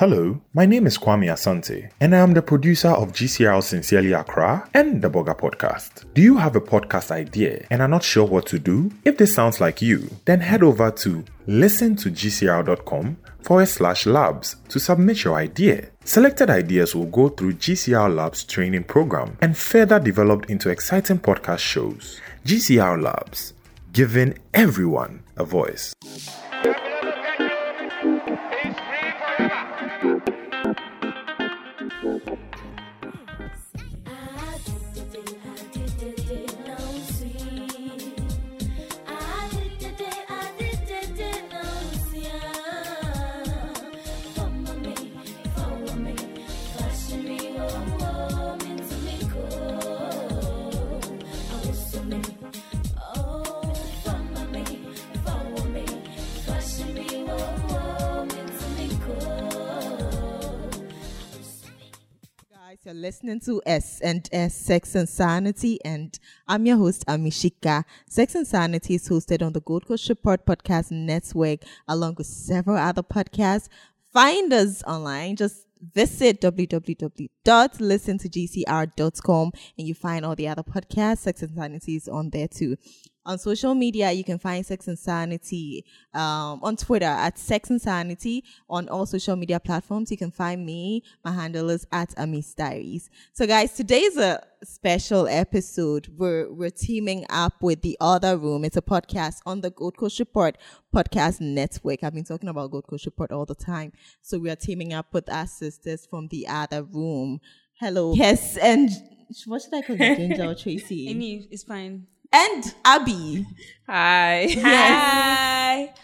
Hello, my name is Kwame Asante, and I am the producer of GCR Sincerely Accra and the Boga Podcast. Do you have a podcast idea and are not sure what to do? If this sounds like you, then head over to listen to gcr.com forward slash labs to submit your idea. Selected ideas will go through GCR Labs training program and further developed into exciting podcast shows. GCR Labs, giving everyone a voice. You're listening to S and S Sex and Sanity, and I'm your host Amishika. Sex and Sanity is hosted on the Gold Coast Report Podcast Network, along with several other podcasts. Find us online. Just visit www.listentogcr.com and you find all the other podcasts. Sex and Sanity is on there too. On social media, you can find Sex Insanity um, on Twitter at Sex Insanity. On all social media platforms, you can find me. My handle is at Amis Diaries. So, guys, today is a special episode. We're we're teaming up with the Other Room. It's a podcast on the Gold Coast Report podcast network. I've been talking about Gold Coast Report all the time. So we are teaming up with our sisters from the Other Room. Hello, yes, and what should I call you, Ginger or Tracy? Any, it's fine. And Abby. Hi. Hi.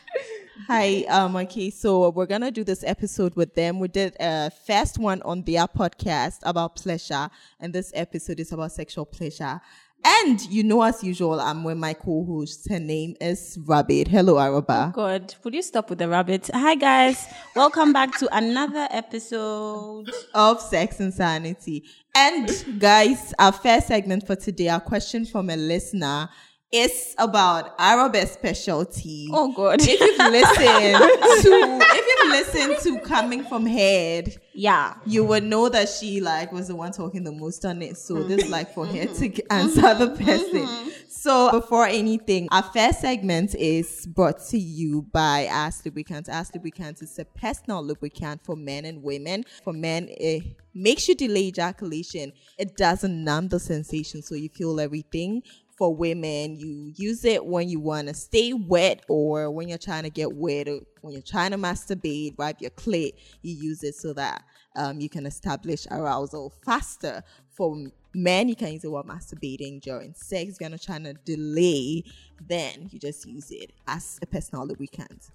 Hi. Um. Okay. So we're gonna do this episode with them. We did a first one on their podcast about pleasure, and this episode is about sexual pleasure. And you know, as usual, I'm with my co-host. Her name is Rabbit. Hello, Araba. Oh, God, would you stop with the rabbit? Hi, guys. Welcome back to another episode. of Sex and Sanity. And guys, our first segment for today, our question from a listener is about Araba's specialty. Oh, God. If you've listened to if you've listened to Coming from Head, Yeah. you would know that she like was the one talking the most on it. So this is like for her mm-hmm. to answer the mm-hmm. person. Mm-hmm. So before anything, our first segment is brought to you by AS Lubricant. AS Lubricant is a personal lubricant for men and women. For men, it makes you delay ejaculation. It doesn't numb the sensation, so you feel everything for women, you use it when you want to stay wet or when you're trying to get wet or when you're trying to masturbate, wipe your clit, you use it so that um, you can establish arousal faster. For men, you can use it while masturbating during sex. If you're not trying to delay, then you just use it as a personal lubricant.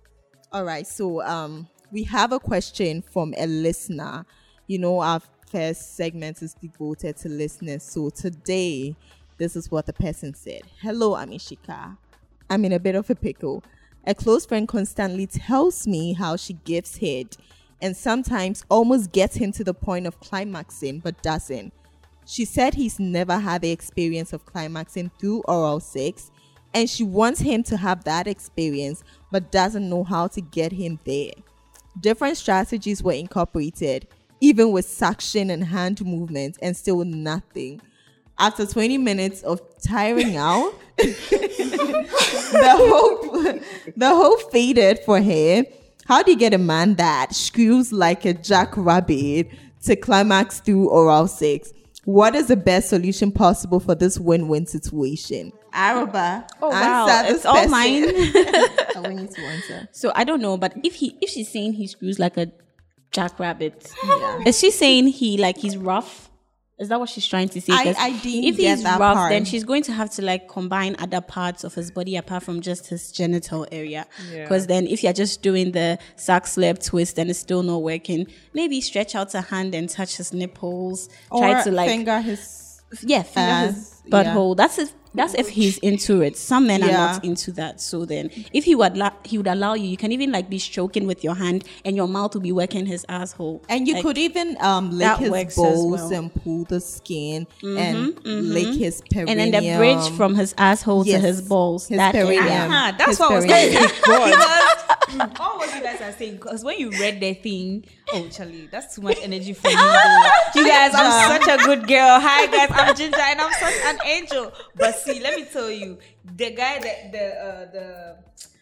All right, so um, we have a question from a listener. You know, our first segment is devoted to listeners. So today, this is what the person said. Hello, Amishika. I'm in a bit of a pickle. A close friend constantly tells me how she gives head and sometimes almost gets him to the point of climaxing but doesn't. She said he's never had the experience of climaxing through oral sex and she wants him to have that experience but doesn't know how to get him there. Different strategies were incorporated, even with suction and hand movements, and still nothing. After 20 minutes of tiring out, the hope the hope faded for her. How do you get a man that screws like a jackrabbit to climax through oral sex? What is the best solution possible for this win-win situation? Araba, Oh, wow. answer this It's all mine. I want you to answer. so I don't know, but if he if she's saying he screws like a jackrabbit, Yeah. is she saying he like he's rough? Is that what she's trying to say? I- 'Cause I didn't if get he's that rough, part. then she's going to have to like combine other parts of his body apart from just his genital area. Because then, if you're just doing the sack slip twist and it's still not working, maybe stretch out a hand and touch his nipples. try Or to like finger his yeah, finger Uh, his yeah. butthole. That's if that's if he's into it. Some men are not into that. So then, if he would allow, he would allow you. You can even like be stroking with your hand, and your mouth will be working his asshole. And you Like, could even um lick his balls well. Mm-hmm, and pull the skin and lick his perineum. and then the bridge from his asshole Yes, to his balls. his that perineum. Ah, that's His what I was all what you guys are saying, because when you read the thing, oh Charlie, that's too much energy for me. you guys, I'm such a good girl. Hi guys, I'm Ginger and I'm such an angel. But see, let me tell you, the guy that the uh, the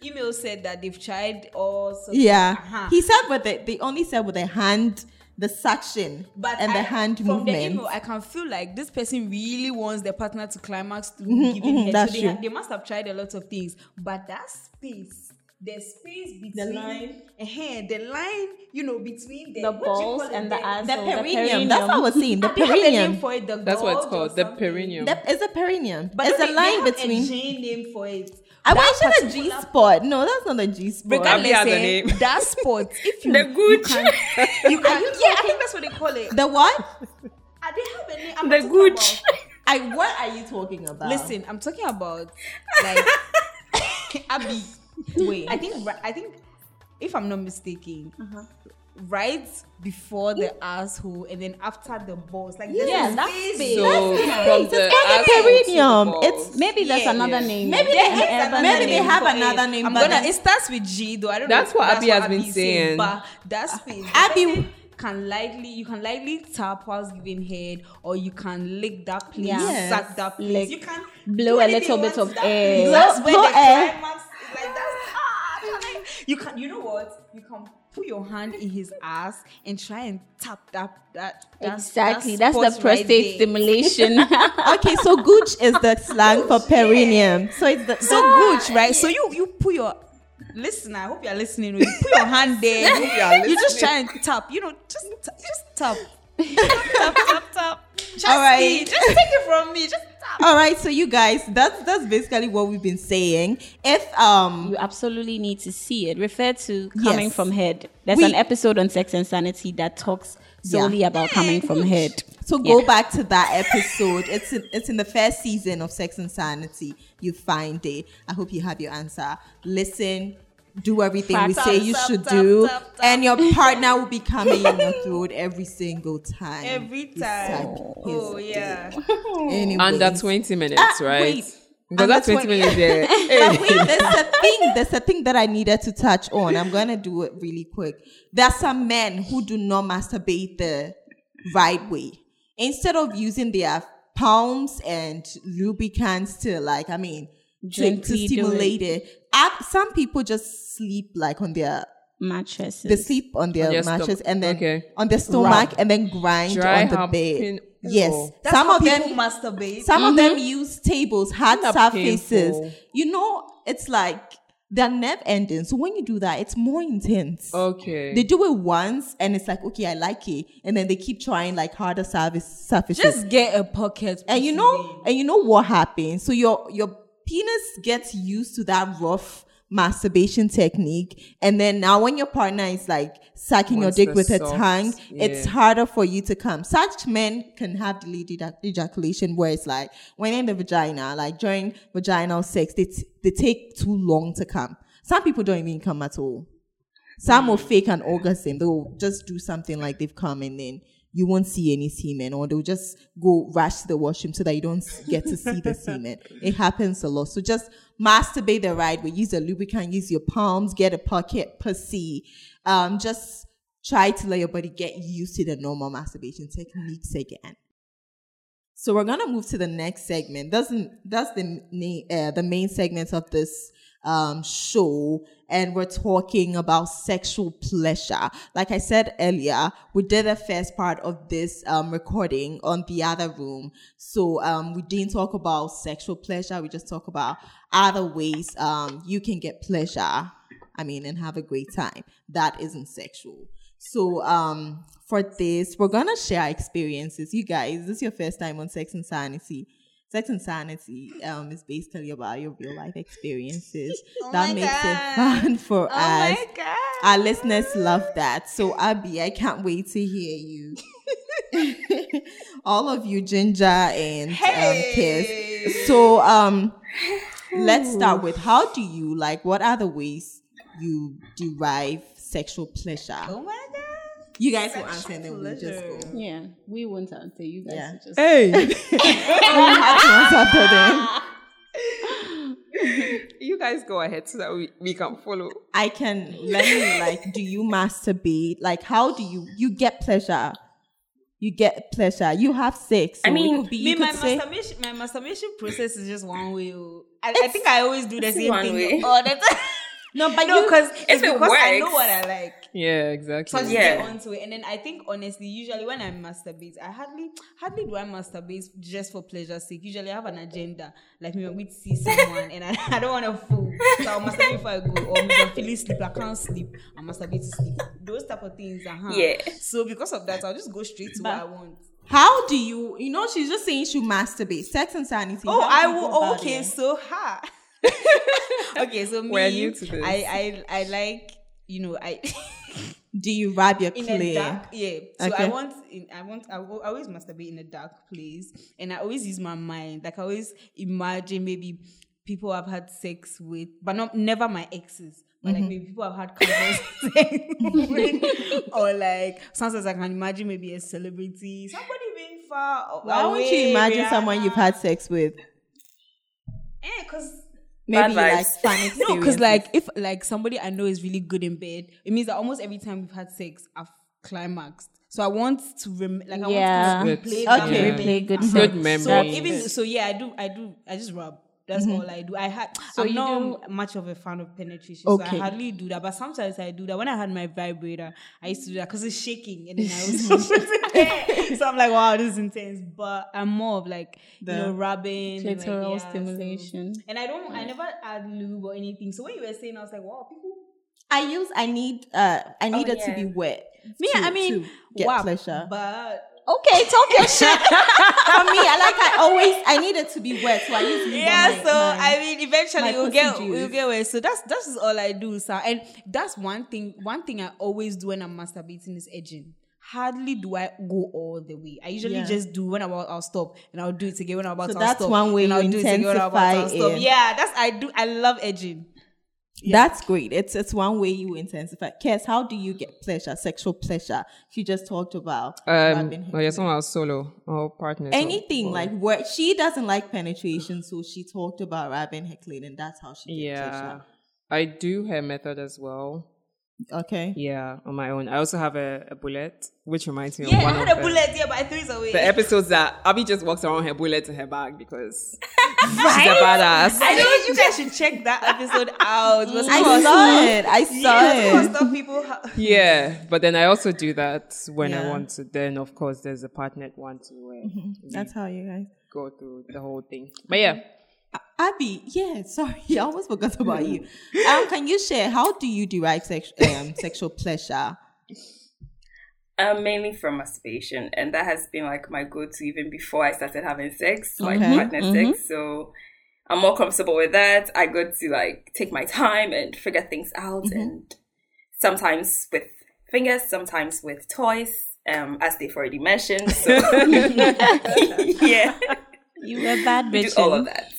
email said that they've tried all sorts Yeah. Uh-huh. He said with the they only said with the hand, the suction But and the I- hand from movement. the email, I can feel like this person really wants the partner to climax to giving head. Mm-hmm, that's so they, ha- they must have tried a lot of things, but that space, the space between line. eh, the line, you know, between the, The what do you balls and the asshole. the the perineum. That's what I was saying. The Have they have a name perineum. for it? The That's what it's called. The something? perineum. it's a perineum. But it's a they- line they have between. a J name for it. I That mentioned a G particular- spot. No, that's not a G spot. Regardless, has a eh, name. that spot. If you, The you can, you can, yeah, I think that's what they call it. The what? Ah, they have a name. I'm The not talking gooch. about- I what are you talking about? Listen, I'm talking about like Abby. Wait. I think I think if I'm not mistaken, Uh-huh. right before the asshole and then after the balls, like there's Yeah, a that space. space. So from It's the called the asshole to the perineum. It's- Maybe there's Yeah, another yeah. name. Maybe There's they have- maybe they have another name, I'm gonna. It starts with G though. I don't know That's know. what if Abby has been is saying. But that space, Abby- Abby can likely you can likely tap whilst giving head, or you can lick that place, Yes. suck that place. Lick. you can Blow a little bit of air. Blow- That's where the air. Like that's ah. You can you know what? You can put your hand in his ass and try and tap that that, that Exactly. that That's the spot right prostate stimulation. okay, so gooch is the slang for perineum. So it's the So gooch right? So you you put your listen. I hope you're listening. You put your hand there. You, just try and tap. You know, just just tap. tap, tap, tap. Just All right. see, Just take it from me. Just. All right, so you guys, that's that's basically what we've been saying. If um you absolutely need to see it. Refer to coming Yes. from head. There's We- an episode on sex and sanity that talks solely about coming from head. So go Yeah. back to that episode. It's in, it's in the first season of Sex and Sanity. You find it. I hope you have your answer. Listen, do everything we say you tap, should tap, do, tap, tap. and your partner will be coming in your throat every single time. Every time. suck Oh yeah. Anyways. under 20 minutes, Ah, right? wait. Because that's 20 20 minutes there. But wait, there's a thing. There's a thing that I needed to touch on. I'm gonna do it really quick. There's some men who do not masturbate the right way. Instead of using their palms and lubricants to like, I mean, to, to stimulate it. I- some people just sleep like on their Mattresses. they sleep on their On their mattress stom- and then okay. on their stomach Rub. and then grind Dry on the humping. bed. Yes, That's some of them people masturbate. some of them mm-hmm. use tables, hard Isn't surfaces. painful? You know, it's like they're nerve ending. So when you do that, it's more intense. Okay. They do it once and it's like, okay, I like it. And then they keep trying like harder surface surfaces. Just get a pocket. and you know, and you know what happens. So your your penis gets used to that rough masturbation technique. And then now when your partner is like sucking Wants your dick with a soft- tongue, it's harder for you to come. Such men can have delayed ejaculation where it's like when in the vagina, like during vaginal sex, they, t- they take too long to come. Some people don't even come at all. Some will mm. fake an orgasm. They'll just do something like they've come and then you won't see any semen, or they'll just go rush to the washroom so that you don't get to see the semen. It happens a lot. So just masturbate the right way. Use a lubricant, use your palms, get a pocket pussy. Um, just try to let your body get used to the normal masturbation techniques again. So we're gonna move to the next segment. Doesn't that's the main uh, the main segment of this um show, and we're talking about sexual pleasure. Like I said earlier, we did the first part of this um recording on the other room. So um we didn't talk about sexual pleasure. We just talk about other ways um you can get pleasure. I mean, and have a great time. That isn't sexual. So um for this, we're gonna share experiences. You guys, this is your first time on Sex and Sanity. Sex and Sanity um is basically about your real life experiences. that my makes God. it fun for Oh us. my god. Our listeners love that. So Abby, I can't wait to hear you. All of you, Ginger and um, Kiss. So um let's start with how do you like what are the ways you derive sexual pleasure? Oh my. You guys will answer and then we'll just pleasure. go. yeah, we won't answer. You guys Yeah. will just. hey. You have to answer after them. you guys guys go ahead so that we, we can follow. I can let me like. Do you masturbate? Like, how do you you get pleasure? You get pleasure. You have sex. I so it mean, could be, Me, you my could say, masturbation, my masturbation process is just one way. oh. I, I think I always do the it's same one thing way. all the time. No, but no, you because it's it because I know what I like. Yeah, exactly. So I just Yeah. get onto it. And then I think honestly, usually when I masturbate, I hardly hardly do I masturbate just for pleasure's sake. Usually I have an agenda. Like maybe I'm going to see someone and I, I don't want to fool. So I'll masturbate before I go. Or maybe I'm feeling sleep, I can't sleep. I'll masturbate to sleep. Those type of things. Uh-huh. Yeah. So because of that, I'll just go straight to what I want. how do you? You know, she's just saying she masturbate. Sex and sanity. Oh, I will. go about okay, so ha. okay, so me, We're new to this. I, I, I like, you know, I Do you rub your in dark, yeah. So I want, in, I want, I, will- I always masturbate in a dark place, and I always use my mind. Like I always imagine maybe people I've had sex with, but not never my exes. But Mm-hmm. like maybe people I've had with, or like sometimes I can imagine maybe a celebrity, somebody being far. Why won't you imagine Rihanna. someone you've had sex with? Eh, cause Maybe Bad like vibes. fun No, because like if like somebody I know is really good in bed, it means that almost every time we've had sex, I've climaxed. So I want to rem- like I Yeah. want to Good. replay Okay. that Replay good moment. Good sex. memory. So even so, yeah, I do, I do, I just rub. That's all I do. I had. So I'm you not much of a fan of penetration, so I hardly do that. But sometimes I do that. When I had my vibrator, I used to do that because it's shaking, and then I was. so I'm like, wow, this is intense. But I'm more of like you know rubbing, and, like, Clitoral yeah, so- stimulation. and I don't, I never add lube or anything. So when you were saying, I was like, wow, people. I use. I need. Uh, I need it to be wet. Me, to- I mean, to get wow, pleasure. But Okay, talk your shit. For me, I like. I always. I need it to be wet, so I use. yeah, my- so my- I mean, eventually we'll get juice. we'll get away. So that's that's all I do, sir. And that's one thing. One thing I always do when I'm masturbating is edging. Hardly do I go all the way. I usually Yeah. just do when I'm about I'll stop and I'll do it again when I'm about So to that's stop. one way and you I'll do it again when I'm about to stop. Yeah, that's I do. I love edging. That's great. It's it's one way you intensify. Kes, how do you get pleasure, sexual pleasure? She just talked about Um, oh, yeah, someone else solo or partner. anything like where she doesn't like penetration, so she talked about rubbing her clit, and that's how she gets Yeah, I do her method as well. Pleasure. Okay. Yeah, on my own. I also have a, a bullet, which reminds me Yeah, of one I of had a the, bullet. Yeah, but I threw it away. the episodes that Abby just walks around her bullet in her bag because she's a badass. I know you guys should check that episode out. But I some of- saw it. I saw yeah, it. of stuff people. Ha- Yeah, but then I also do that when I want to. Then, of course, there's a partnered one to uh, That's how you guys. go through the whole thing. But yeah, Abby, yeah, sorry, I almost forgot about you. Um, can you share how do you derive sex, um, sexual pleasure? Um, mainly from masturbation, and that has been like my go-to even before I started having sex, like Okay. partner sex. So I'm more comfortable with that. I go to like take my time and figure things out, and sometimes with fingers, sometimes with toys, um, as they've already mentioned. So yeah, You were bad we do bitch. all of that.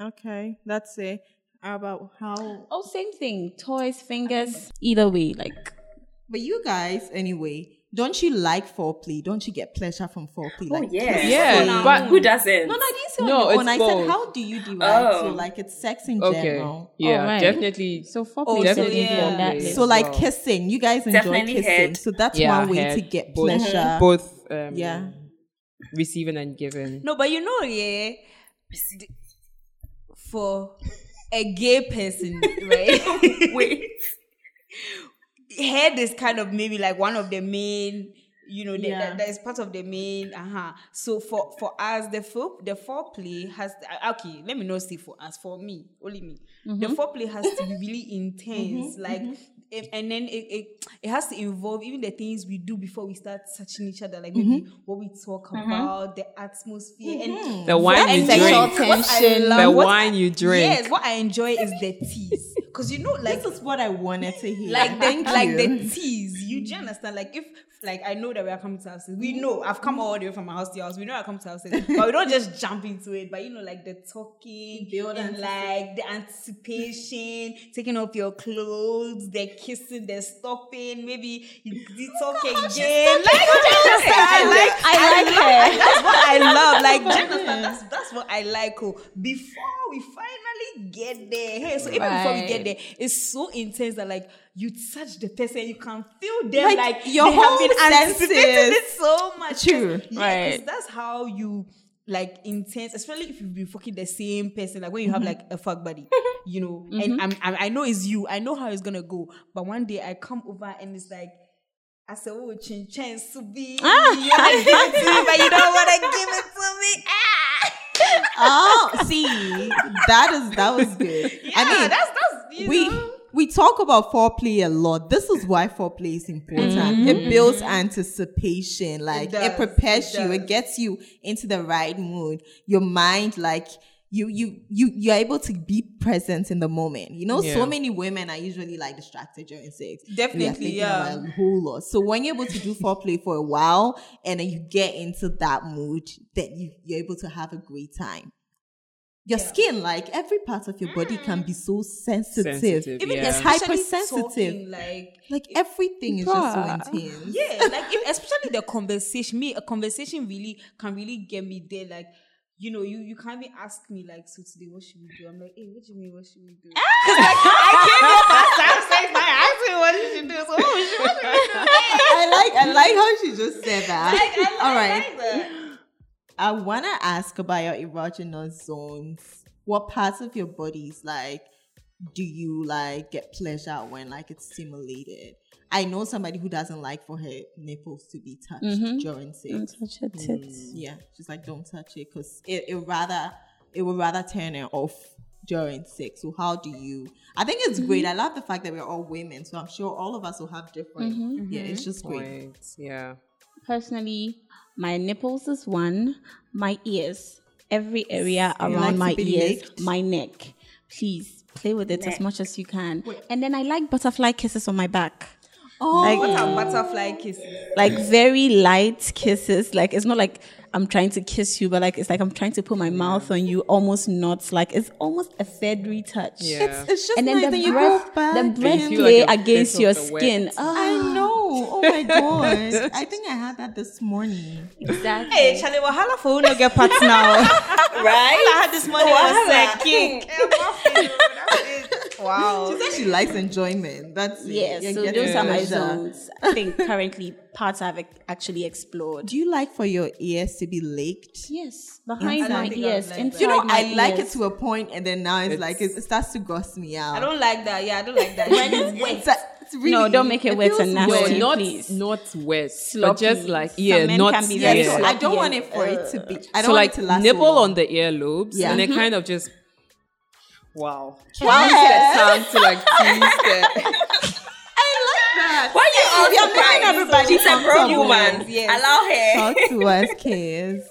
Okay, that's it. How about how? Oh, same thing. Toys, fingers, either way. Like But you guys, anyway, don't you like foreplay? Don't you get pleasure from foreplay? Oh Like, yeah, Yeah, So, but- who doesn't? No, no, I didn't say No, on your it's own. I both. said, how do you derive? Oh. So, like, it's sex in okay, general. yeah, Alright. definitely. so foreplay Oh, is so yeah. on So. So, like, well. kissing. You guys enjoy Definitely kissing. head. So, that's yeah, one way head, to get both, pleasure. both. Um, Yeah. receiving and giving. No, but you know, yeah, for a gay person, right? Wait. head is kind of maybe like one of the main you know the, Yeah. that, that is part of the main uh-huh so for for us the fore the foreplay has uh, okay let me not say for us for me only me the foreplay has to be really intense like it- and then it, it it has to involve even the things we do before we start touching each other like maybe mm-hmm. what we talk mm-hmm. about the atmosphere and mm-hmm. The wine you sexual drink. what I tension. love- The what wine you drink. yes what I enjoy is the tease because you know like this is what I wanted to hear. like the Thank like you. the tease. You do you understand? Like if like I know that we are coming to houses. We know I've come all the way from my house to your house. We know I come to houses, but we don't just jump into it. But you know, like the talking Build and like the anticipation, taking off your clothes, the kissing, the stopping, maybe you, you talk again. Like, do you understand? I like I, like her. That's what I love. Like do you understand? That's that's what I like. Oh, before we finally get there. Hey, so even before we get there, it's so intense that like you touch the person, you can feel them Like, like, your they have whole been anticipating senses. it so much. True. 'Cause- yeah, 'cause Right. that's how you like intense, especially if you've been fucking the same person. Like when you have like a fuck buddy, you know, and I'm, I'm I know it's you. I know how it's gonna go. But one day I come over and it's like. I said, "Oh, chin chin to be, you wanna give it to me, but you don't want to give it to me." Ah! Oh, see, that is that was good. Yeah, I mean, that's that's you we know. We talk about foreplay a lot. This is why foreplay is important. Mm-hmm. It builds anticipation, like it, does, prepares it you, it gets you into the right mood. Your mind, like you you you you're able to be present in the moment. You know, Yeah. so many women are usually like distracted during sex. Definitely, yeah. a whole lot. So when you're able to do foreplay for a while and then you get into that mood, then you, you're able to have a great time. Your skin, like every part of your body, can be mm. so sensitive. Sensitive, even yeah. especially Hypersensitive. talking, like Like everything is just so intense. yeah, like if, especially the conversation. Me, a conversation really can really get me there. Like you know, you you can't even ask me like, so today what should we do? I'm like, hey, what do you mean? What should we do? Ah! Because like I came here first time saying, I asked me what you should do. So what should, what should we do? Oh, I like I like how she just said that. Like, I, All I right. Like that. I wanna ask about your erogenous zones. What parts of your bodies like do you like get pleasure when like it's stimulated? I know somebody who doesn't like for her nipples to be touched Mhm. during sex. Don't touch your mm, tits. Yeah, she's like, don't touch it because it, it rather it will rather turn it off during sex. So how do you? I think it's great. Mm-hmm. I love the fact that we're all women, so I'm sure all of us will have different. Mm-hmm. Yeah, it's mm-hmm. just great. Points. Yeah. Personally, my nipples is one, my ears, every area You around like my ears, licked? my neck. Please play with it as much as you can. And then I like butterfly kisses on my back. Oh, Like- What are butterfly kisses? Like very light kisses. Like it's not like I'm trying to kiss you, but like it's like I'm trying to put my mouth on you, almost not like it's almost a feathery touch. Yeah. it's, it's just And then nice the that breath, back. the breath feel play like against your of the wet. skin. I Ah, know. Oh my god! I think I had that this morning. exactly. Hey, Charlie, wahala for who no get parts now. Right? I had this money was Wahala. a kick. Wow. She said she likes enjoyment. That's it. Yes, You're so getting those are my zones. I think currently parts I've actually explored. Do you like for your ears to be licked? Yes, behind I my think I would ears, like inside You know, my I like it to a point, and then now it's, It's- like it, it starts to gross me out. I don't like that. Yeah, I don't like that. When it's wet. It's, like- it's really, No, don't make it wet and nasty. No, weird. not please. not wet, but just like Some yeah, men not can be Yeah, very so I don't want it for it to be. I don't so want like it to last nibble so long. on the earlobes Yeah. and then Mm-hmm. kind of just wow. Yes. Use the tongue to like tease the Why you all You're surprised? making everybody She's a pro comfortable. woman. Yes. Allow her. Talk to us, kids.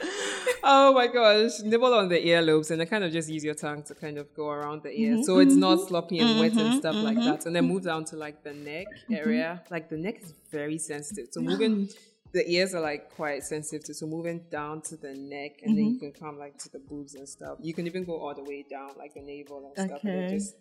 Oh my gosh, nibble on the earlobes and then kind of just use your tongue to kind of go around the ear. So it's not mm-hmm. sloppy and wet and mm-hmm. stuff like mm-hmm. that. And then move down to like the neck area. Like the neck is very sensitive. So moving the ears are like quite sensitive to so moving down to the neck and then you mm-hmm. can come like to the boobs and stuff. You can even go all the way down like the navel and stuff and just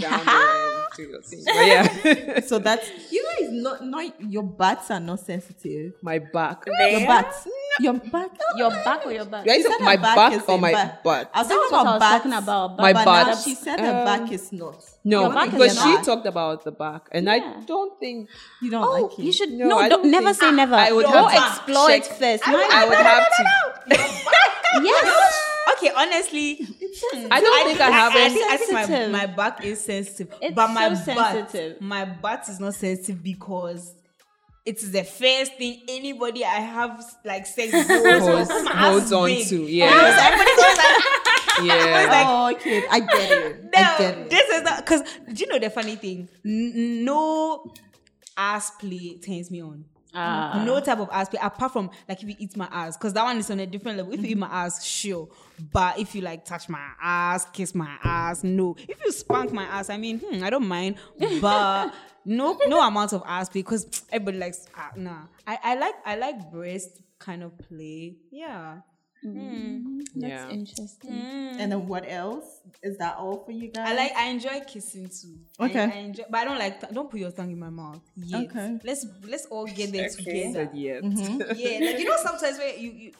down there do your thing. But yeah. So that's you guys. Not not your butts are not sensitive. my back. Your There. butts. Your back. Your back or your back? Yeah, She it's said my her back, or my back. butt. I was talking what I about was butts, talking about. My butt. she said her Um, back is not. No, back is because she back. talked about the back, and Yeah. I don't think You don't Oh, like it. you should No, no. I don't, don't never think- say never. I would Go have to explore it first. I, My- I would have to. yes. Okay, honestly, I don't think I have I, any. think, I think my, sensitive. my back is sensitive, It's but my so butt, sensitive. my butt is not sensitive because it is the first thing anybody I have like sex with Holds- my holds on big. to, You know, yeah. so everybody's always like, Yeah. oh, okay. I get it. I get no, it. this is not because do you know the funny thing? N- no ass play turns me on. Ah. no type of ass play apart from like if you eat my ass because that one is on a different level. If you eat my ass, sure, but if you like touch my ass, kiss my ass, no. If you spank my ass, I mean, hmm, I don't mind, but no, no amount of ass play because everybody likes. Uh, nah, I, I like I like breast kind of play. Yeah. That's Yeah. interesting. And then what else? Is that all for you guys? I like I enjoy kissing too. Okay. I, enjoy, but I don't like don't put your tongue in my mouth. Yet. Okay. Let's let's all get there Okay. together. Said yes. Yeah, like you know sometimes where you, you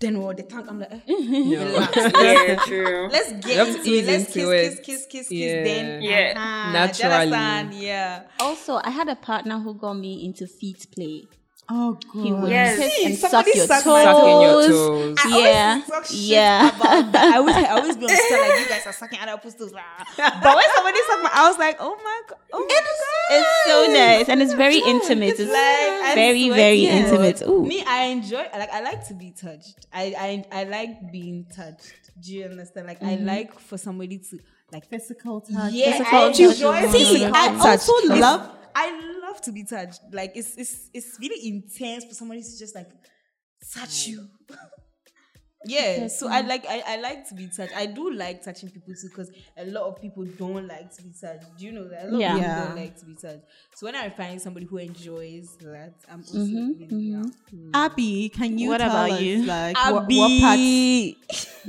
then all the tongue. I'm like, eh, No. relax. Yeah, true. Let's get into it. Let's into kiss, it. kiss, kiss, kiss, Yeah. kiss. Then Yeah. uh-huh. Naturally. Yeah. Also, I had a partner who got me into feet play. Oh He would. Yes. kiss and suck Somebody your suck toes. Suck your toes. I always Yeah, talk yeah. I always, I always be on set like you guys are sucking other people's toes. But when somebody sucked my, I was like, oh my god, oh my god. It's so nice and it's very intimate. It's Like, very, swear very to God. intimate. Ooh. Me, I enjoy. Like, I like to be touched. I, I, I like being touched. Do you understand? Like, I mm-hmm. like for somebody to like. Physical touch. Yeah, Physical I enjoy is being See, I also It's- love I love to be touched. Like, it's it's it's really intense for somebody to just like touch you. Yeah, so I like I, I like to be touched. I do like touching people too because a lot of people don't like to be touched. Do you know that? A lot Yeah. of people don't like to be touched. So when I find somebody who enjoys that, I'm also really yeah. Abby, can you What tell about us, you? like what, what parts?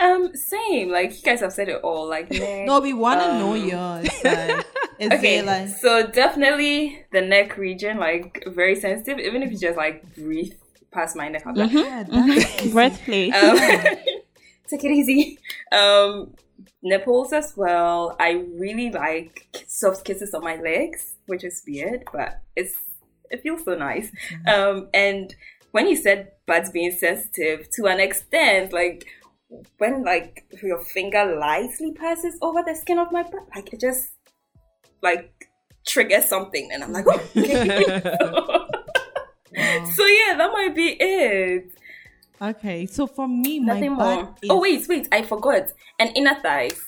Um, same. Like you guys have said it all. Like. No, we want to know um, yours. Like, is Okay, there like so definitely the neck region, like very sensitive. Even if you just like breathe past my neck, I'm like, yeah, that's Breath play. um, take it easy. Um, nipples as well. I really like soft kisses on my legs, which is weird, but it's it feels so nice. Um, and when you said butts being sensitive to an extent, like when like your finger lightly passes over the skin of my butt, like it just like trigger something, and I'm like, oh, okay. so yeah, that might be it. okay. So for me, my Nothing butt more. is Oh wait, wait, I forgot. And inner thighs.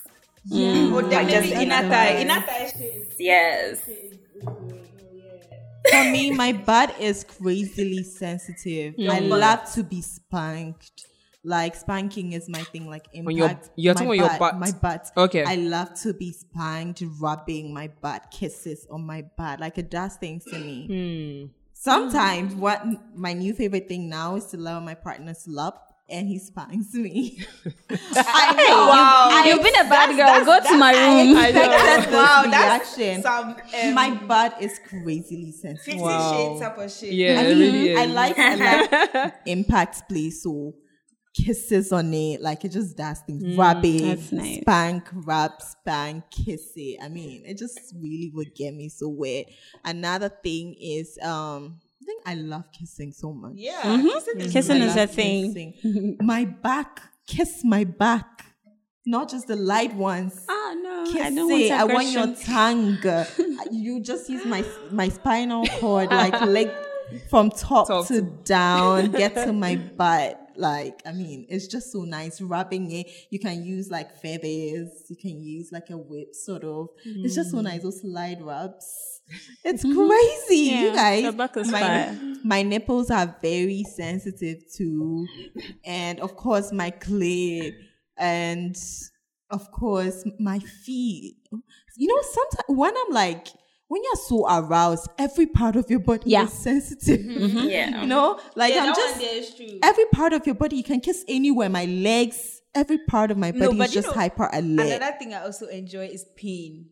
yeah. Mm. Oh, definitely just- inner thigh. Inner thigh. Yes. For me, my butt is crazily sensitive. I mm. love to be spanked. Like spanking is my thing. Like impact. On your- you're my talking about your butt. My butt. Okay. I love to be spanked, rubbing my butt, kisses on my butt. Like it does things to me. Hmm. Sometimes what my new favorite thing now is to allow my partner slap and he spanks me. I know. wow. I You've been a bad expect- girl. Go to my room. I expected this Wow, that's reaction. some um, my butt is crazily sensitive. Fifty Wow. shades type of shit. Yeah, I mean, really. I like I like impact please so kisses on it like it just does things rub it that's nice. spank rub spank kiss it I mean it just really would get me so wet another thing is um I think I love kissing so much Yeah. Mm-hmm. Kissing I is a thing. my back kiss my back not just the light ones Ah no, kiss I don't it. want I want your tongue. You just use my my spinal cord, like leg from top, Top to down, get to my butt. Like, I mean, it's just so nice rubbing it. You can use like feathers. You can use like a whip, sort of. It's just so mm. nice. Those slide rubs. It's crazy, you guys. the back is my, fire. my nipples are very sensitive too, and of course my clit, and of course my feet. You know, sometimes when I'm like, when you're so aroused, every part of your body Yeah. is sensitive. Yeah. You know, like Yeah, I'm just one there is true. every part of your body you can kiss anywhere. My legs, every part of my body No, but is just know, hyper alert. Another thing I also enjoy is pain.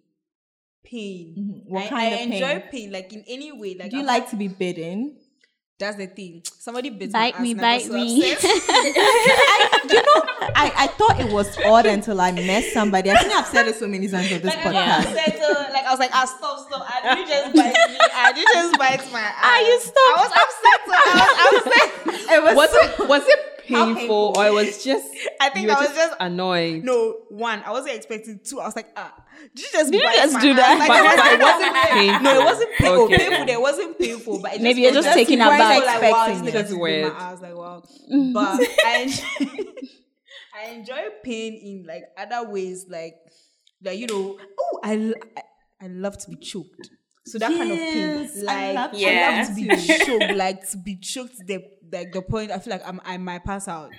Pain. Mm-hmm. What I, kind I of enjoy pain? pain, like in any way. Like Do you I've like had- to be bitten? That's the thing. Somebody bit Bite my me, ass and bite got so me. upset. you know, I, I thought it was odd until I met somebody. I think I've said it so many times on this Like I got podcast. like I was like, ah, stop, stop. And you just bite me. And you just bite my ass. Ah, you stopped. I was upset. I was upset. It was, Was so- it was it How painful, or it was just? I think I was just- annoying. No, one, I wasn't expecting two. I was like, ah, did you just Did you just do that? Like, But- it it wasn't painful. No, it wasn't painful. Okay. Painful. There wasn't painful, but it Maybe just you're was just taking aback. Like, wow, this it. Just weird. My ass, like wow. But I enjoy, I enjoy pain in like other ways, like like you know. Oh, I I love to be choked. So that kind of thing. pain, I like love I love to be choked, like to be choked. The like the point I feel like I'm I might pass out.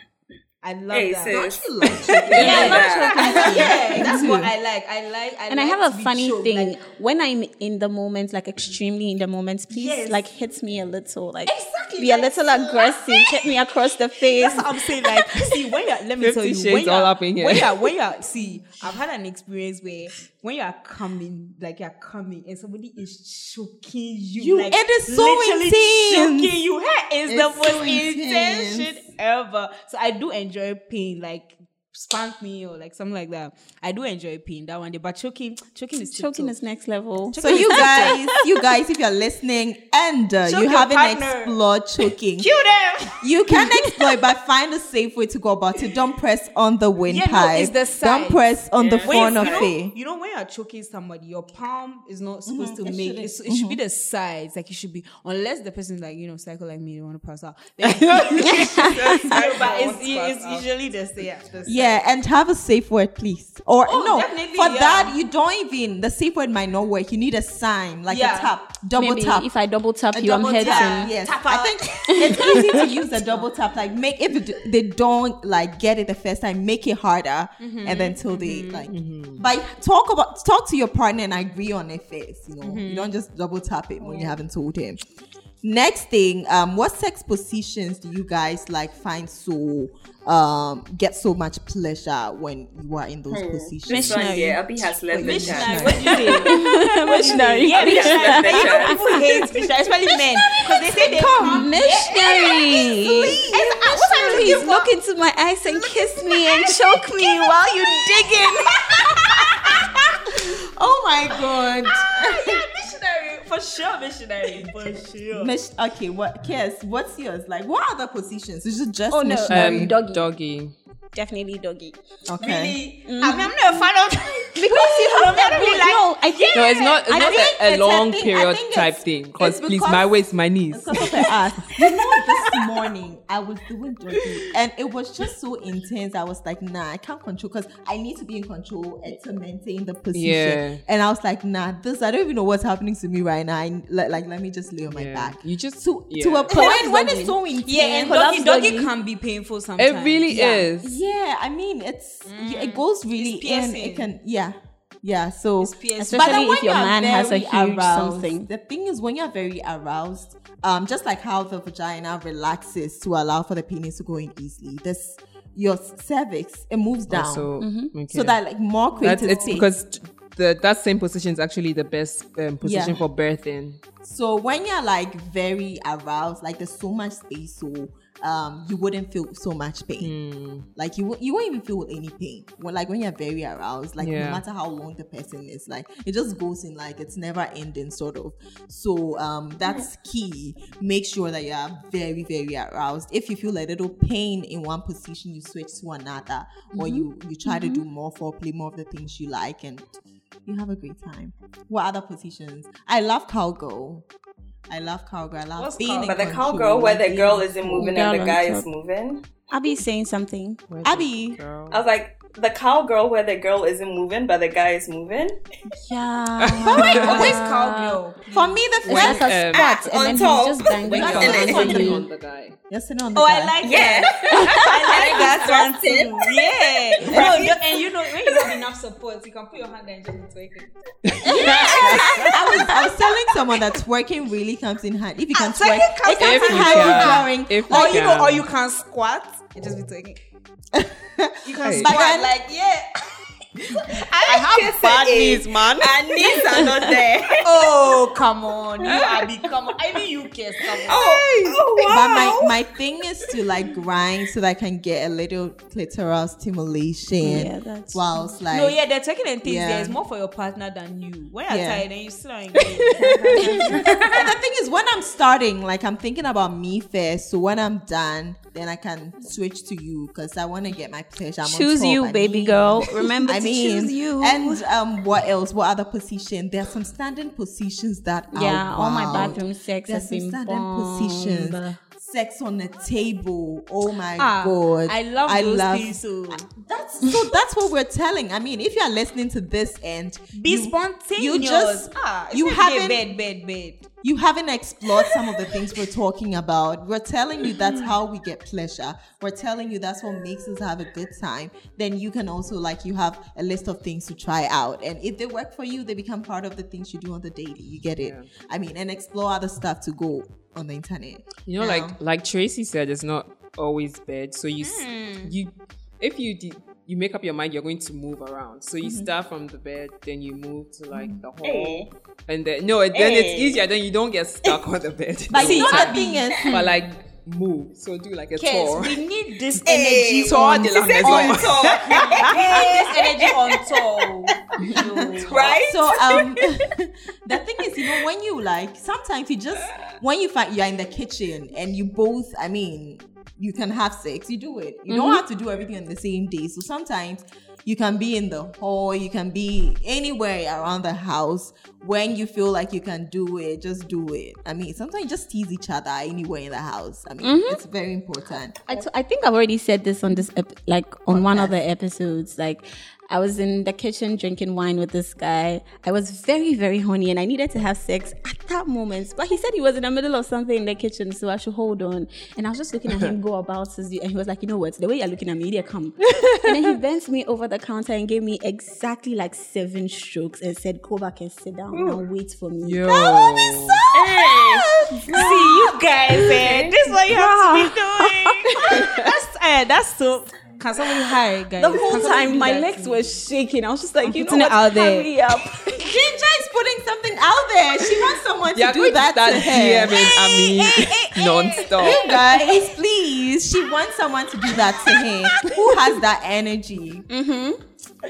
I love Hey, that. sis. you like Yeah, I love choking yeah, that's what I like. I like. I And I have a funny choked, thing. like- when I'm in the moment, like extremely in the moment, please Yes. like hit me a little, like Exactly, be a like, little aggressive, hit me across the face. That's what I'm saying. Like, see, when you're, let me tell you, when you're, all up in here. when you're, when you're, see, I've had an experience where when you are coming, like you're coming, and somebody is choking you. You- like, it is so intense. Choking you. Hey, it's, It's the most so intense intense. shit ever. So I do enjoy pain, like spank me or like something like that. I do enjoy pain that one day, but choking, choking is Choking tip-top. is next level. So you guys, you guys, if you're listening and uh, you haven't partner. explored choking, Kill them. you can explore it, but find a safe way to go about it. Don't press on the windpipe. Yeah, no, it's the Don't press on the When front of you it. you know when you're choking somebody, your palm is not supposed to It make shouldn't. it's, it should be the sides. Like it should be unless the person like you know psycho like me, they want to pass out. Then- but it's, it's usually the yeah. The Yeah, and have a safe word, please. Or Oh, no, definitely, for yeah. that you don't even the safe word might not work. You need a sign, like Yeah. a tap, double Maybe tap. if I double tap a you, I'm double heading. tap. Yes, I think it's easy to use a double tap. Like make if it- they don't like get it the first time, make it harder, Mm-hmm. and then till they like. But talk about talk to your partner and agree on it first. You know, Mm-hmm. you don't just double tap it when you haven't told him. Next thing, um, what sex positions do you guys like find so um get so much pleasure when you are in those positions? This one, yeah, Abby has left the Missionary, what do you say? Missionary. Yeah, Abby has left missionary. People hate missionary, especially men, because they say they come. Missionary. Please look into my eyes and kiss me and choke me while you digging. Oh my god. Yeah, missionary for sure. Missionary for sure. Mish- okay, what Kiss, what's yours? Like what other positions? Is it just Oh, no. missionary? Um, Doggy. doggy. Definitely doggy. okay. Really? I mean, I'm not a fan of Because you have that really really like- no, I think No, it's not. It's I not think a, a it's a long thing- period type thing. Because please, my waist, my knees. Because of her ass. You know, this morning I was doing doggy and it was just so intense. I was like, nah, I can't control because I need to be in control and to maintain the position. Yeah. And I was like, nah, this I don't even know what's happening to me right now. I, like, like, let me just lay on my Yeah. back. You just To, yeah. to a point when it's so intense. Yeah, and Collapse doggy, doggy doggy. can be painful sometimes. It really Yeah. is. Yeah, I mean it's yeah, it goes really It's in. It can yeah. Yeah, so piercing. But then Especially if your you man has a very huge something. The thing is, when you're very aroused, um, just like how the vagina relaxes to allow for the penis to go in easily, this your cervix it moves down, So, Mm-hmm. okay. so that like more That's it's space. because the that same position is actually the best um, position Yeah. for birthing. So when you're like very aroused, like there's so much space, so um you wouldn't feel so much pain. Hmm. Like you won't- you won't even feel any pain. When like when you're very aroused, like Yeah. no matter how long the person is, like it just goes in like it's never ending sort of. So um that's key. Make sure that you are very very aroused. If you feel a little pain in one position, you switch to another, or you you try to do more foreplay, more of the things you like, and you have a great time. What other positions? I love cowgirl. I love cowgirl. I love What's being cow- But the control, cowgirl where the girl isn't moving and the guy is moving. I'll be saying something. Abby. I was like, the cowgirl where the girl isn't moving but the guy is moving. Yeah. but wait, Always cowgirl. For me, the It's first like a Um, spot, on and then top. he's just banging on you're in it, on it's you. on the guy. you're sitting on the Oh, guy. I like Yeah. I like that one too. Yeah. No, you- and you know when you have enough support, you can put your hand and just twerk it. I was I was telling someone that twerking really comes in hand. If you can Ah, twerk, it comes If in you hand can. If you Or you know, or you can squat and just be twerking. You can Hey. squat But like yeah. I have bad knees, man. And knees are not there. Oh come on, you Abby, come on. I mean you kiss, come on. Oh, oh But my, my thing is to like grind so that I can get a little clitoral stimulation. Yeah, that's- whilst like No, yeah, they're talking and things Yeah. there is more for your partner than you. When you're Yeah. tired and you still and engage. the thing is when I'm starting, like I'm thinking about me first. So when I'm done, then I can switch to you because I want to get my pleasure. I'm on Choose top, you, I baby mean- girl. Remember I to mean, you. and um, what else? What other position? There are some standing positions that are yeah, all my bathroom sex There's has some been standing bombed. positions. Sex on the table. Oh my Ah, god! I love those things. So That's so. That's what we're telling. I mean, if you are listening to this and be you, spontaneous. you just- ah, you you haven't- bed, bed, bed. You haven't explored some of the things we're talking about. We're telling you that's how we get pleasure. We're telling you that's what makes us have a good time. Then you can also like you have a list of things to try out, and if they work for you, they become part of the things you do on the daily. You get it? I mean, and explore other stuff to go on the internet. You know, Now- like like Tracy said, it's not always bad. So you s Hmm. you if you de- you make up your mind you're going to move around. So Mm-hmm. you start from the bed, then you move to like the hall, Hey. and then no, then it's easier. Then you don't get stuck on the bed. But the you know whole the time. thing is, but like move. So do like a tour. We need this energy tour on, de la on maison. tour. This energy on tour. Yo. Right? So um, the thing is, you know, when you like, sometimes you just when you find you're in the kitchen and you both, I mean, you can have sex, you do it. You don't mm-hmm. have to do everything on the same day. So sometimes you can be in the hall, you can be anywhere around the house. When you feel like you can do it, just do it. I mean, sometimes just tease each other anywhere in the house. I mean, mm-hmm. it's very important. I, t- I think I've already said this on this ep- like on one of the episodes. Like I was in the kitchen drinking wine with this guy. I was very very horny and I needed to have sex at that moment. But he said he was in the middle of something in the kitchen, so I should hold on. And I was just looking at him go about his and he was like, you know what? The way you're looking at me, there come. and then he bent me over the counter and gave me exactly like seven strokes and said, go back and sit down and wait for me. Yo. See you guys, eh? This is what you have to be doing. that's eh, that's so. Can somebody hire guys? The whole time my legs to were shaking. I was just like, you know putting it what? out there. Hurry up. Ginger is putting something out there. She wants someone to You're do going to that start to her. DMing I mean non-stop. You guys, please. She wants someone to do that to her. Who has that energy? Mm-hmm.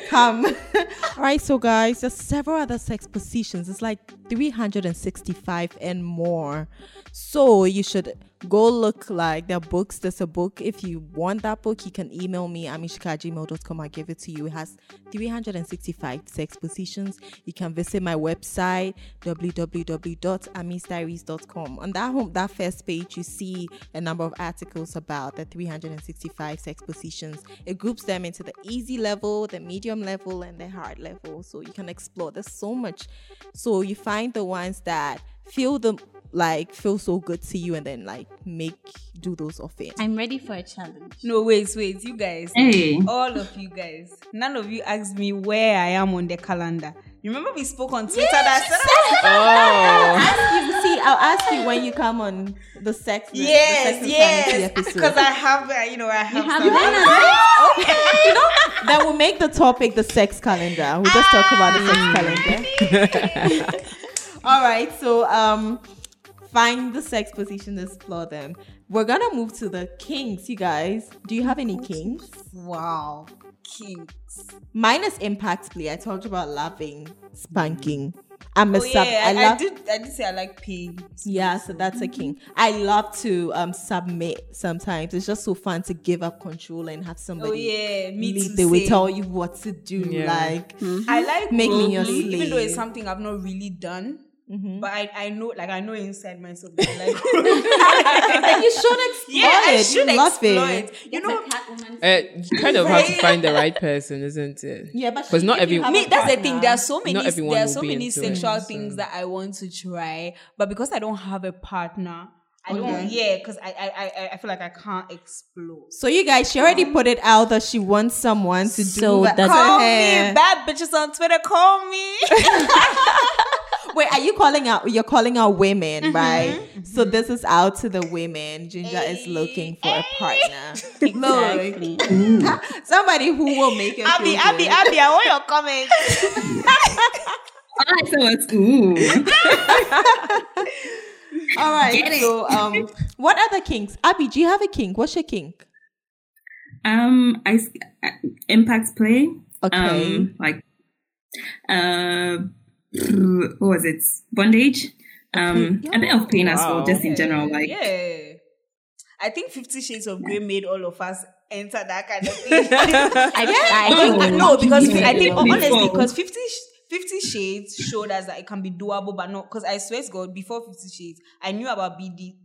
Come. All right, so guys, there's several other sex positions. It's like 365 and more. So you should go look like there are books. There's a book. If you want that book, you can email me, amishikah@gmail.com. I'll give it to you. It has 365 sex positions. You can visit my website, www.amisdiaries.com. On that home, that first page, you see a number of articles about the 365 sex positions. It groups them into the easy level, the medium level, and the hard level. So you can explore. There's so much. So you find the ones that feel the like feel so good to you and then like make do those often. I'm ready for a challenge. No, wait, wait, you guys. Hey. All of you guys. None of you asked me where I am on the calendar. Remember we spoke on Twitter that said, Oh. ask you see I'll ask you when you come on the sex the Yes, sex yes. Because I have, uh, you know, I have. have some- one okay. you know that will make the topic the sex calendar. We'll just talk about the sex calendar. All right, so um find the sex position, explore them. We're gonna move to the kings, you guys. Do you have any kings? Wow. Kinks. Mine is impact play. I talked about loving, spanking. I'm a Oh, sub. yeah, I I, love I did. I did say I like pain. Yeah, so that's a king. I love to um submit sometimes. It's just so fun to give up control and have somebody Oh yeah, me lead. too. They will tell you what to do. Yeah. Like I like Make me your roleplay, even though it's something I've not really done. Mm-hmm. But I, I know, like I know inside myself, that like. and you should explore yeah, I should you love explore it. it. You know, Uh, you kind of have to find the right person, isn't it? Yeah, but because not if you every me a that's the thing there are so many there are so many into it, sexual so- things that i want to try but because i don't have a partner i don't yeah because I, I i i feel like i can't explore So you guys, she already put it out that she wants someone to do So that. that's- to call her. me bad bitches on twitter call me Wait, are you calling out? You're calling out women, Mm-hmm. right? So this is out to the women. Ginger is looking for a partner. Look, Exactly. somebody who will make it. abby feel abby good. abby i want your comments All right, so it's ooh. All right. Get it. So, um, what other kinks? Abby, do you have a kink? What's your kink? Um, I s- uh, impact play. Okay. Um, like, uh, what was it? Bondage. Um, a bit of pain as well, Wow. just in general. Like, yeah i think 50 shades of gray made all of us enter that kind of thing I, I think Oh. no, because Before. I think Before. honestly, because 50, sh- 50 Shades showed us that it can be doable, but not because I swear to God, before Fifty Shades, I knew about BD,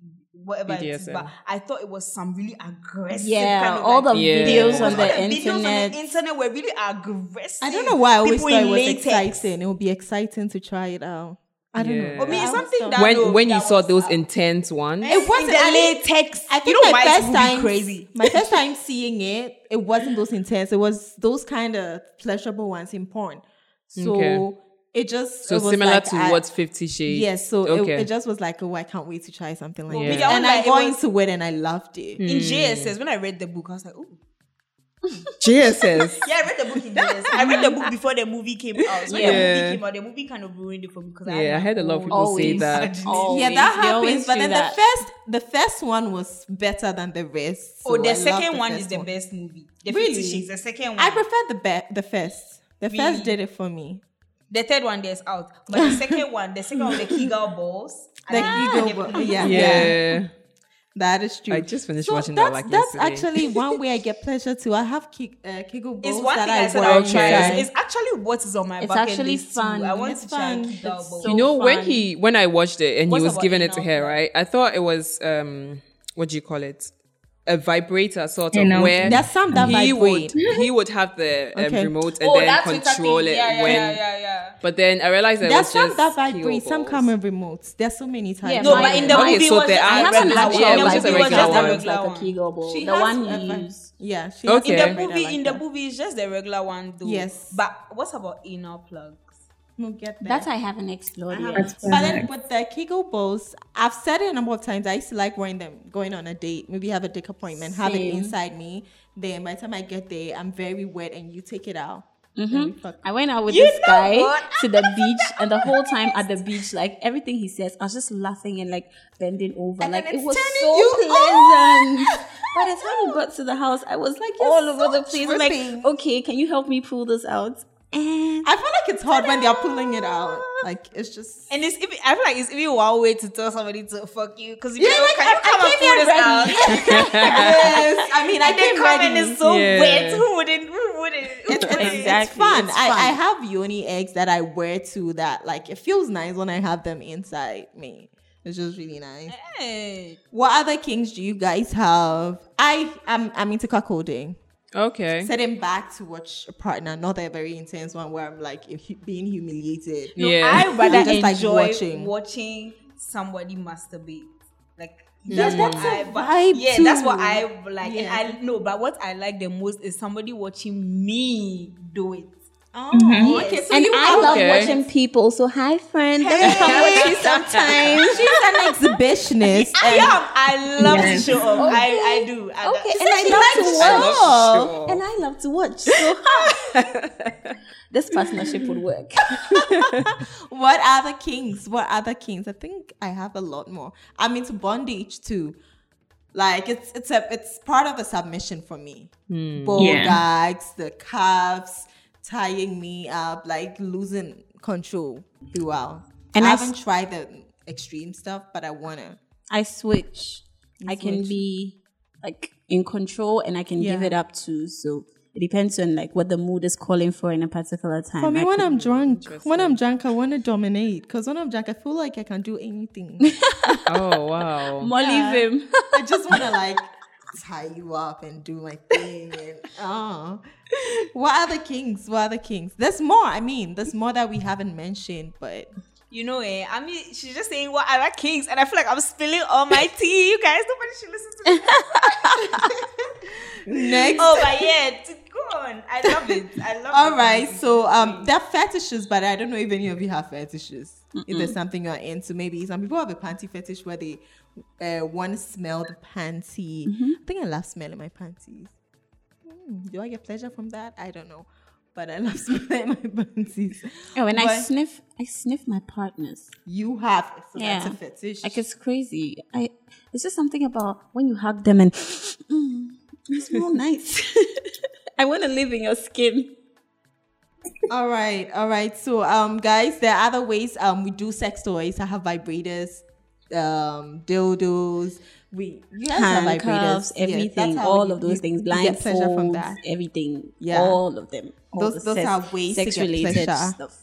whatever it is, but I thought it was some really aggressive. Yeah, kind of all like, the Yeah. videos on the internet. videos on internet. the internet were really aggressive. I don't know why I always People thought it was latex. exciting. It would be exciting to try it out. I don't Yeah. know. I mean, it's something thought- that when no, when you that saw those out. intense ones, It wasn't the I think- latex. I think you know my why first time crazy. My first time seeing it, it wasn't those intense. It was those kind of pleasurable ones in porn. So Okay. It just so it was similar like to I- what Fifty Shades. Yes, so okay. it, it just was like, oh, I can't wait to try something like Well, this. me, I And was I like, it got was- into it and I loved it. Hmm. in JSS when I read the book, I was like, oh, JSS. Yeah, I read the book in JS. I read the book before the movie came out. So when Yeah. the movie came out, the movie kind of ruined it for me because I, Yeah, I heard a lot of people say that. Always. Yeah, that They happens. But then that. the first, the first one was better than the rest. Oh, so I the love second one first is the one. best movie. The Really? Fifty Shades. The second one. I prefer the be- the first. The Really? first did it for me. The third one there's out, but the second one, the second one, the Kegel balls. The I ego, think- yeah, yeah, Yeah. that is true. I just finished So watching that's, that like that's yesterday. actually one way I get pleasure too. I have ki- uh, Kegel balls It's one that thing I, I said I would try. inside. It's, it's actually what is on my It's bucket actually list too. fun. I want It's to try fun. Kegel balls. so you know when he when I watched it and What's he was giving it to her, right? I thought it was um what do you call it? A vibrator sort of Anal where There's some that he vibrate. would he would have the um, Okay. remote and Oh, then control it yeah, yeah, when yeah, yeah, yeah. but then I realized that There's some just that Kegel vibrate. Some balls. come with remotes. There's so many types. Yeah, No, but in the Okay, movie so was the just, I app- have I an read Yeah, actual it was just a vibrator movie was regular just one. looks like a one. Kegel ball. She The has one a you vi- use. Yeah, she Okay. In the movie, like in the movie, it's just the regular one, though. Yes. But what's about anal plugs? We'll get there. That I haven't explored yet. That's But then with the Kegel balls, I've said it a number of times. I used to like wearing them, going on a date, maybe have a dick appointment, have it inside me. Then by the time I get there, I'm very wet, and you take it out. Then mm-hmm. we fuck. I went out with You this guy what? to the beach, and the whole time at the beach, like everything he says, I was just laughing and like bending over. And like it was so you pleasant. By the time we got to the house, I was like you're all over so the place. I'm. Like, okay, can you help me pull this out? And I feel like it's hard when they're pulling it out. Like it's just. And it's even, I feel like it's even one way to tell somebody to fuck you because you Yeah, like, can you I- come I and came pull here this out? yes, I mean, I and then came ready. and it's so Yeah. wet. Who wouldn't? Who wouldn't? Who It's, it's, wouldn't? it's Exactly, fun. it's I, fun. I have yoni eggs that I wear too that like it feels nice when I have them inside me. It's just really nice. Hey. What other kings do you guys have? I am I'm into cuckolding. Okay. Sitting back to watch a partner, not a very intense one where I'm like being humiliated. No, Yeah. I rather I'm like, enjoy watching. watching. somebody masturbate. Like Yes, what that's a I- but- vibe Yeah, that's what. I like. Yeah. And I know, but what I like the most is somebody watching me do it. Mm-hmm. Oh, okay. So and you I love Okay. watching people. So hi, friend. Let me come watch you sometimes. She's an exhibitionist. I and- am. I love Yes. to show off. I, I do. I, Okay, that- and I she love to to watch. And I love to watch. So this partnership would work. what other kings? What other kings? I think I have a lot more. I'm into bondage too. Like it's it's a it's part of the submission for me. Hmm. Ball Yeah. gags, the cuffs, tying me up, like losing control throughout. And I I haven't s- tried the extreme stuff, but I wanna. I switch. I can be like in control and I can give it up too. So it depends on like what the mood is calling for in a particular time. For me, I when I'm drunk, when I'm drunk, I want to dominate. Because when I'm drunk, I feel like I can do anything. Oh wow. Molly Yeah. Vim. I just want to like tie you up and do my thing. And oh, what are the kings? What are the kings? There's more. I mean, there's more that we haven't mentioned, but you know, eh? I mean, she's just saying what like kings, and I feel like I'm spilling all my tea. You guys, nobody should listen to me. next. oh, but yeah, go on. I love it. I love it. All right, so um, there are fetishes, but I don't know if any of you have fetishes. If there's something you're into, maybe some people have a panty fetish where they uh, want to smell the panty. I think I love smelling my panties. Hmm, do I get pleasure from that? I don't know, but I love smelling my panties. Oh, and I sniff. I sniff my partners. You have, so Yeah. that's a fetish. Like it's crazy. I. It's just something about when you hug them and mm, you smell nice. I want to live in your skin. All right, all right. So, um, guys, there are other ways. Um, we do sex toys. I have vibrators, um, dildos. We you guys have Handcuffs, vibrators. Yes, everything, that's all you- of those things, get pleasure from blindfolds, that. everything, Yeah. all of them. all Those- the those sex- are ways to get sex-related pleasure. stuff.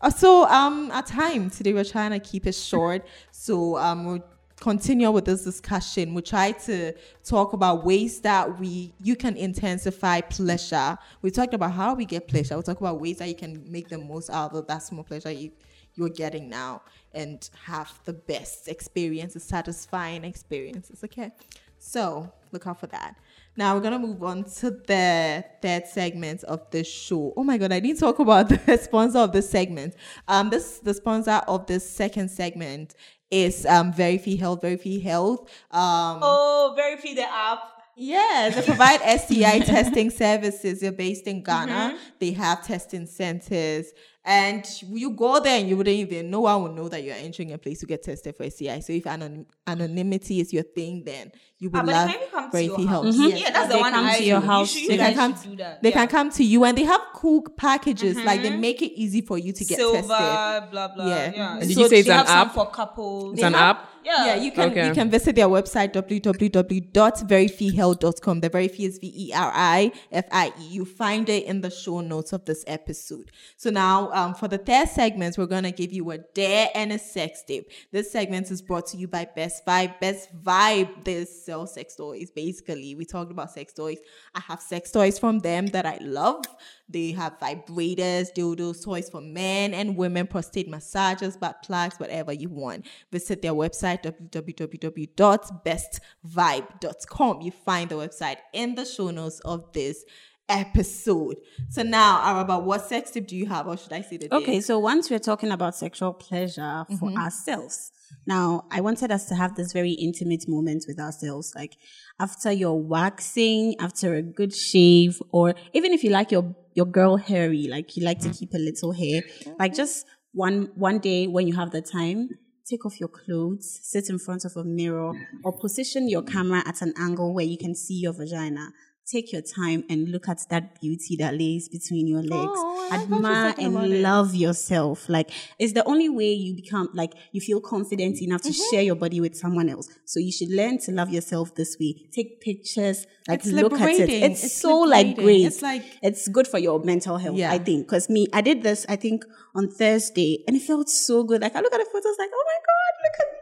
Uh, so, um, our time today we're trying to keep it short. So, um, we'll continue with this discussion. We try to talk about ways that we you can intensify pleasure. We talked about how we get pleasure. We talk about ways that you can make the most out of that small pleasure you you're getting now and have the best experiences, satisfying experiences. Okay, so look out for that. Now we're gonna move on to the third segment of the show. Oh my god, I didn't talk about the sponsor of this segment. Um, this the sponsor of this second segment is um Verifie Health. Very Verifie Health. Um, Oh, very free the app. Yeah, they provide STI testing services. They're based in Ghana. They have testing centers. And you go there and you wouldn't even, no one will know that you're entering a place to get tested for STI. So if anonym, anonymity is your thing, then you would Ah, but they love can even come to very your few house. help. Mhm. Yes. Yeah, that's the They one come I to your house. You should, They you can guys come do that. They yeah. can come to you and they have cool packages. Like they make it easy for you to get silver, tested. blah blah. Yeah. Yeah. And did you say it's an app? for couples? It's an have- app. Yeah. Yeah, you can Okay. you can visit their website www.verifiehealth.com. The Verifie is V E R I F I E. You find it in the show notes of this episode. So now, um, for the third segment, we're gonna give you a dare and a sex tip. This segment is brought to you by Best Vibe. Best Vibe, they sell sex toys. Basically, we talked about sex toys. I have sex toys from them that I love. They have vibrators, dildos, toys for men and women, prostate massages, butt plugs, whatever you want. Visit their website www.bestvibe.com. You find the website in the show notes of this episode. So now, Araba, what sex tip do you have, or should I say the day? Okay, so once we're talking about sexual pleasure for mm-hmm. ourselves, now I wanted us to have this very intimate moment with ourselves. Like after your waxing, after a good shave, or even if you like your your girl hairy, like you like to mm-hmm. keep a little hair, mm-hmm. like just one one day when you have the time, take off your clothes, sit in front of a mirror, or position your camera at an angle where you can see your vagina. Take your time and look at that beauty that lays between your legs. Oh, how she's Admire and it. love yourself. Like it's the only way you become like you feel confident enough to Mm-hmm. share your body with someone else. So you should learn to love yourself this way. Take pictures, like It's look at it. It's, It's so like great. It's like- it's good for your mental health. Yeah. I think because me, I did this. I think on Thursday, and it felt so good. Like I look at the photos, like oh my god, look at me.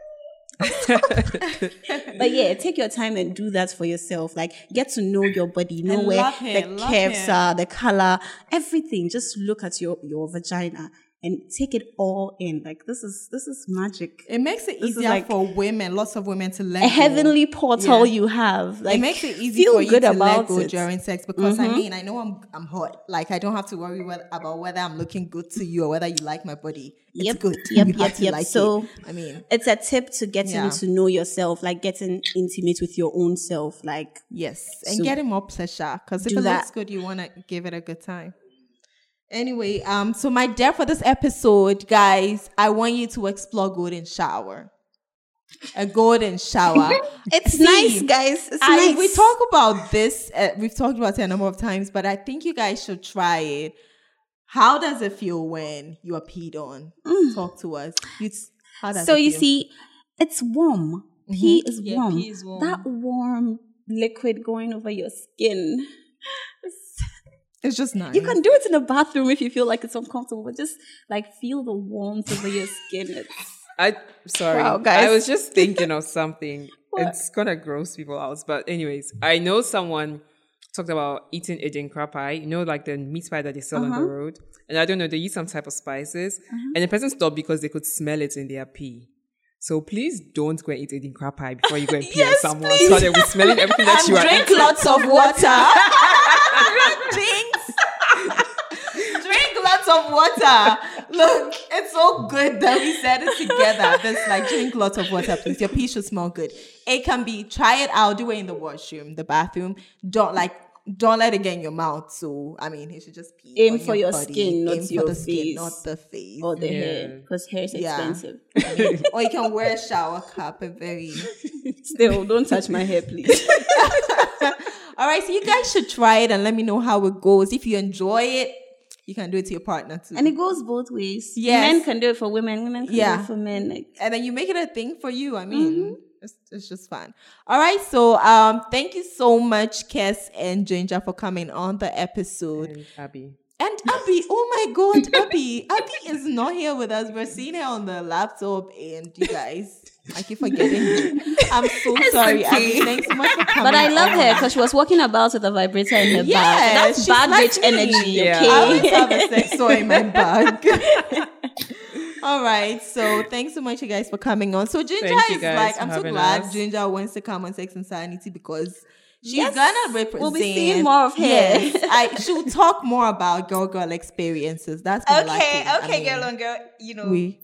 but yeah, take your time and do that for yourself. Like get to know your body, know And where it, the curves it. are, the color, everything. Just look at your your vagina and take it all in. Like this is this is magic. It makes it This easier like for women, lots of women to let A go. heavenly portal Yeah. you have. Like it makes it easy for you to let go it. Mm-hmm. during sex because I mean I know I'm I'm hot. Like I don't have to worry about whether I'm looking good to you or whether you like my body. It's Yep, good. yep, you have yep, to yep. like So- it. I mean, It's a tip to getting Yeah. to know yourself, like getting intimate with your own self. Like yes, and So getting more pleasure because if it that. looks good, you want to give it a good time. Anyway, um, so my dare for this episode, guys, I want you to explore golden shower. A golden shower. it's See, nice, guys. It's I, nice. We talk about this. Uh, we've talked about it a number of times, but I think you guys should try it. How does it feel when you are peed on? Talk to us. You, how does Mm. so you feel? see, it's warm. Pee is Yeah, warm. pee is warm. That warm liquid going over your skin. It's just nice. You can do it in the bathroom if you feel like it's uncomfortable, but just like feel the warmth over your skin. It's I sorry. Wow, guys. I was just thinking of something. it's gonna gross people out. But anyways, I know someone talked about eating Eden crab pie. You know, like the meat pie that they sell Uh-huh. on the road. And I don't know, they use some type of spices. And the person stopped because they could smell it in their pee. So please don't go and eat Eden crab pie before you go and pee on someone. So they will smelling everything that you are drink lots of water. Jinx. of water. Look, it's so good that we said it together. This like drink lots of water, please. Your pee should smell good. It can be try it out, do it in the washroom, the bathroom. Don't like don't let it get in your mouth. So I mean, it should just pee. Aim for your body. skin, not Aim for your the skin, not the face. or the Yeah. hair because hair is Yeah. expensive. I mean, or you can wear a shower cap. A very Still, don't touch my hair, please. All right, so you guys should try it and let me know how it goes. If you enjoy it, you can do it to your partner too. and it goes both ways. Yes. Men can do it for women. Women can Yeah. do it for men. Like, and then you make it a thing for you. I mean, it's, it's just fun. All right, so um, thank you so much, Kes and Ginger, for coming on the episode. And Abby. And Abby, oh my God, Abby, Abby is not here with us. We're seeing her on the laptop, and you guys, I keep forgetting. you. I'm so sorry, Abby. Thanks so much for coming. but I love her because she was walking about with a vibrator in her Yeah, bag. That's bad like bitch me. energy. Yeah. I always have a sex toy in my bag. All right, so thanks so much, you guys, for coming on. So Ginger is like, I'm so glad us. Ginger wants to come on Sex and Sanity because she's Yes, gonna represent. we'll be seeing more of her. Yes, I she'll talk more about girl girl experiences. That's been Okay. I okay, mean, girl on girl, you know, We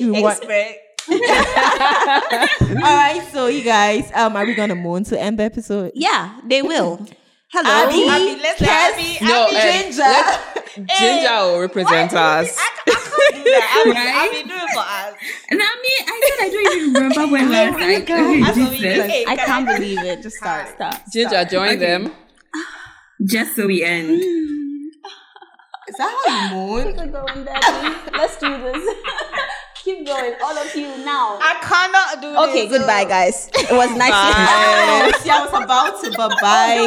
we expert. All right, so you guys, um, are we gonna mourn to end the episode? Yeah, they will. Hello, Abby, Abby, let's Kes, Abby, No, Abby, um, Ginger. let- Ginger will represent us. I, I can't do that. Abby, Right? Abby, do it for us. And I mean, I said I don't even remember when last I That's what we did this. Hey, I can can't believe it. Just start. Stop. Ginger, join Okay. them. Just so we end. Is that how you mourn? going, Let's do this keep going, all of you now. I cannot do okay, this. Okay, goodbye, guys. It was nice. Bye. See, I was about to, oh, Bye bye. do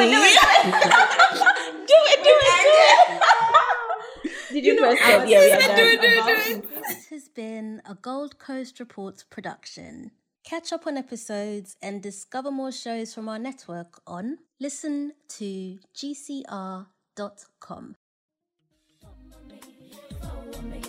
it, do it, do it. Do it. Did you, you know, press Yeah, yeah, do it, do it, do it. This has been a Gold Coast Reports production. Catch up on episodes and discover more shows from our network on listen to gcr.com. Follow me, follow me,